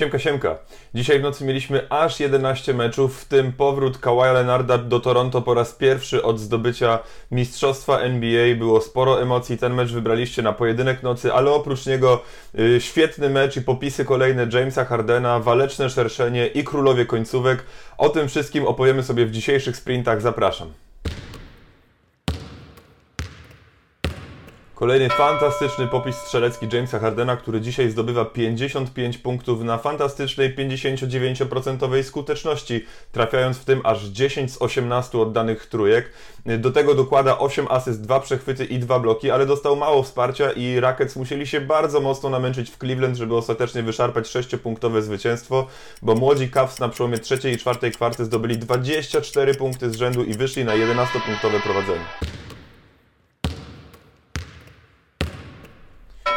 Siemka, siemka. Dzisiaj w nocy mieliśmy aż 11 meczów, w tym powrót Kawaja Leonarda do Toronto po raz pierwszy od zdobycia Mistrzostwa NBA. Było sporo emocji, ten mecz wybraliście na pojedynek nocy, ale oprócz niego y, świetny mecz i popisy kolejne Jamesa Hardena, waleczne szerszenie i królowie końcówek. O tym wszystkim opowiemy sobie w dzisiejszych sprintach. Zapraszam. Kolejny fantastyczny popis strzelecki Jamesa Hardena, który dzisiaj zdobywa 55 punktów na fantastycznej 59% skuteczności, trafiając w tym aż 10 z 18 oddanych trójek. Do tego dokłada 8 asyst, 2 przechwyty i 2 bloki, ale dostał mało wsparcia i Rockets musieli się bardzo mocno namęczyć w Cleveland, żeby ostatecznie wyszarpać 6-punktowe zwycięstwo, bo młodzi Cavs na przełomie trzeciej i czwartej kwarty zdobyli 24 punkty z rzędu i wyszli na 11-punktowe prowadzenie.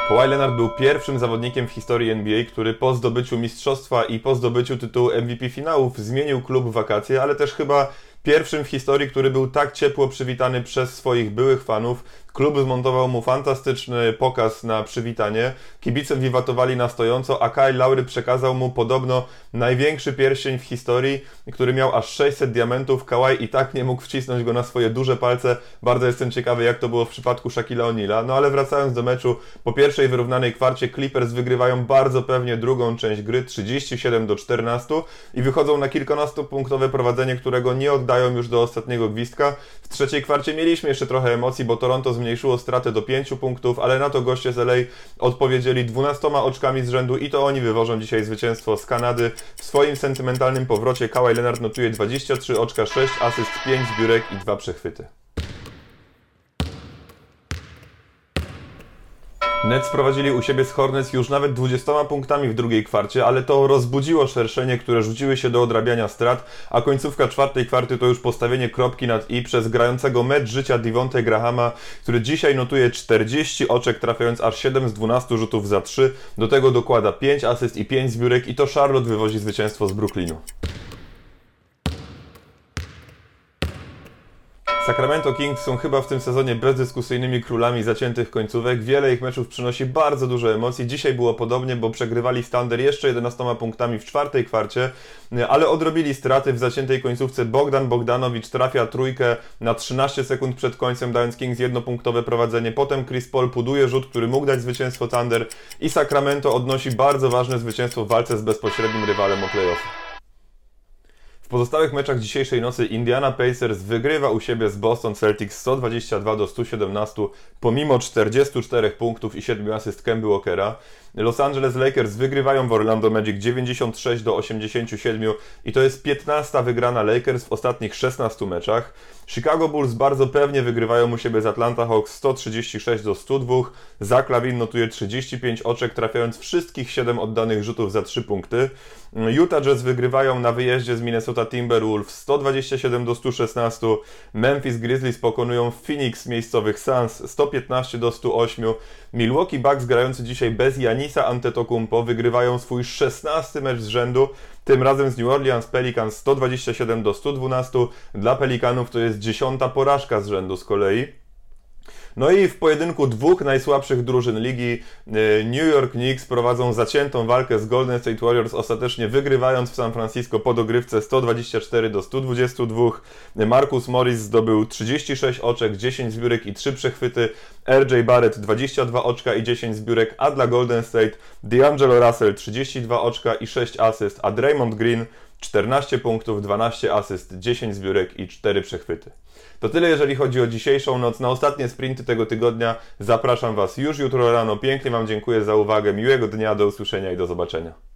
Kawhi Leonard był pierwszym zawodnikiem w historii NBA, który po zdobyciu mistrzostwa i po zdobyciu tytułu MVP finałów zmienił klub w wakacje, ale też chyba pierwszym w historii, który był tak ciepło przywitany przez swoich byłych fanów. Klub zmontował mu fantastyczny pokaz na przywitanie. Kibice wiwatowali na stojąco, a Kyle Lowry przekazał mu podobno największy pierścień w historii, który miał aż 600 diamentów. Kawhi i tak nie mógł wcisnąć go na swoje duże palce. Bardzo jestem ciekawy, jak to było w przypadku Shaquille O'Neal'a. No ale wracając do meczu, po pierwszej wyrównanej kwarcie Clippers wygrywają bardzo pewnie drugą część gry, 37 do 14 i wychodzą na kilkunastopunktowe prowadzenie, którego nie oddają już do ostatniego gwizdka. W trzeciej kwarcie mieliśmy jeszcze trochę emocji, bo Toronto zmniejszyło stratę do 5 punktów, ale na to goście z LA odpowiedzieli 12 oczkami z rzędu i to oni wywożą dzisiaj zwycięstwo z Kanady. W swoim sentymentalnym powrocie Kawhi Leonard notuje 23 oczka, 6 asyst, 5 zbiórek i 2 przechwyty. Nets prowadzili u siebie z Hornets już nawet 20 punktami w drugiej kwarcie, ale to rozbudziło szerszenie, które rzuciły się do odrabiania strat, a końcówka czwartej kwarty to już postawienie kropki nad i przez grającego mecz życia Devonte Grahama, który dzisiaj notuje 40 oczek, trafiając aż 7 z 12 rzutów za 3. Do tego dokłada 5 asyst i 5 zbiórek i to Charlotte wywozi zwycięstwo z Brooklynu. Sacramento Kings są chyba w tym sezonie bezdyskusyjnymi królami zaciętych końcówek. Wiele ich meczów przynosi bardzo dużo emocji. Dzisiaj było podobnie, bo przegrywali Standard jeszcze 11 punktami w czwartej kwarcie, ale odrobili straty w zaciętej końcówce. Bogdan Bogdanowicz trafia trójkę na 13 sekund przed końcem, dając Kings jednopunktowe prowadzenie. Potem Chris Paul puduje rzut, który mógł dać zwycięstwo Thunder i Sacramento odnosi bardzo ważne zwycięstwo w walce z bezpośrednim rywalem o playoffy pozostałych meczach dzisiejszej nocy Indiana Pacers wygrywa u siebie z Boston Celtics 122 do 117 pomimo 44 punktów i 7 asyst Kemby Walkera. Los Angeles Lakers wygrywają w Orlando Magic 96 do 87 i to jest 15 wygrana Lakers w ostatnich 16 meczach. Chicago Bulls bardzo pewnie wygrywają u siebie z Atlanta Hawks 136 do 102. Zach Lavin notuje 35 oczek, trafiając wszystkich 7 oddanych rzutów za 3 punkty. Utah Jazz wygrywają na wyjeździe z Minnesota Timberwolves 127 do 116. Memphis Grizzlies pokonują Phoenix miejscowych Suns 115 do 108. Milwaukee Bucks grający dzisiaj bez Janisa Antetokounmpo wygrywają swój 16 mecz z rzędu. Tym razem z New Orleans Pelicans 127 do 112. Dla Pelikanów to jest dziesiąta porażka z rzędu z kolei. No i w pojedynku dwóch najsłabszych drużyn ligi y, New York Knicks prowadzą zaciętą walkę z Golden State Warriors, ostatecznie wygrywając w San Francisco po dogrywce 124 do 122. Marcus Morris zdobył 36 oczek, 10 zbiórek i 3 przechwyty. RJ Barrett 22 oczka i 10 zbiórek, a dla Golden State D'Angelo Russell 32 oczka i 6 asyst, a Draymond Green 14 punktów, 12 asyst, 10 zbiórek i 4 przechwyty. To tyle jeżeli chodzi o dzisiejszą noc. Na ostatnie sprinty tego tygodnia zapraszam Was już jutro rano. Pięknie Wam dziękuję za uwagę. Miłego dnia, do usłyszenia i do zobaczenia.